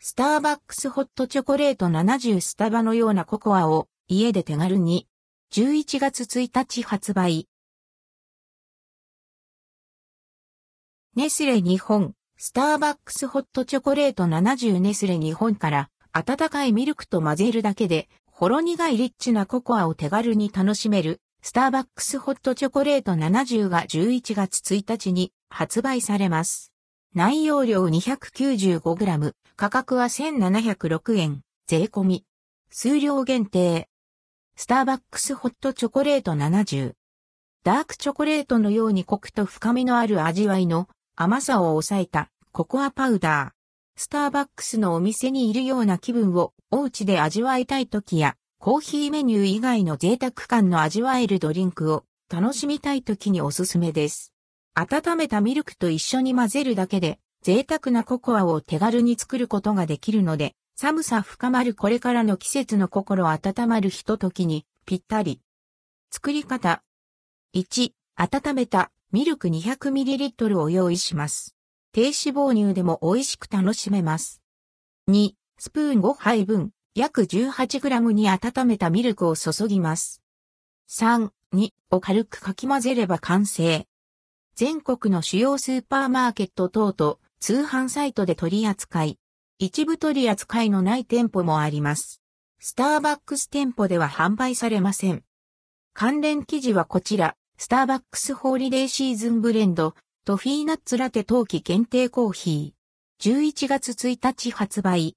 スターバックスホットチョコレート70スタバのようなココアを家で手軽に。11月1日発売。ネスレ日本、スターバックスホットチョコレート70ネスレ日本から温かいミルクと混ぜるだけでほろ苦いリッチなココアを手軽に楽しめるスターバックスホットチョコレート70が11月1日に発売されます。内容量 295g、価格は1706円、税込み。数量限定。スターバックスホットチョコレート70。ダークチョコレートのようにコクと深みのある味わいの甘さを抑えたココアパウダー。スターバックスのお店にいるような気分をお家で味わいたい時やコーヒーメニュー以外の贅沢感の味わえるドリンクを楽しみたい時におすすめです。温めたミルクと一緒に混ぜるだけで贅沢なココアを手軽に作ることができるので、寒さ深まるこれからの季節の心温まるひと時にぴったり。作り方。1、温めたミルク 200ml を用意します。低脂肪乳でも美味しく楽しめます。2、スプーン5杯分、約 18g に温めたミルクを注ぎます。3、2を軽くかき混ぜれば完成。全国の主要スーパーマーケット等と通販サイトで取り扱い、一部取り扱いのない店舗もあります。スターバックス店舗では販売されません。関連記事はこちら、スターバックスホリデーシーズンブレンド、トフィーナッツラテ冬季限定コーヒー。11月1日発売。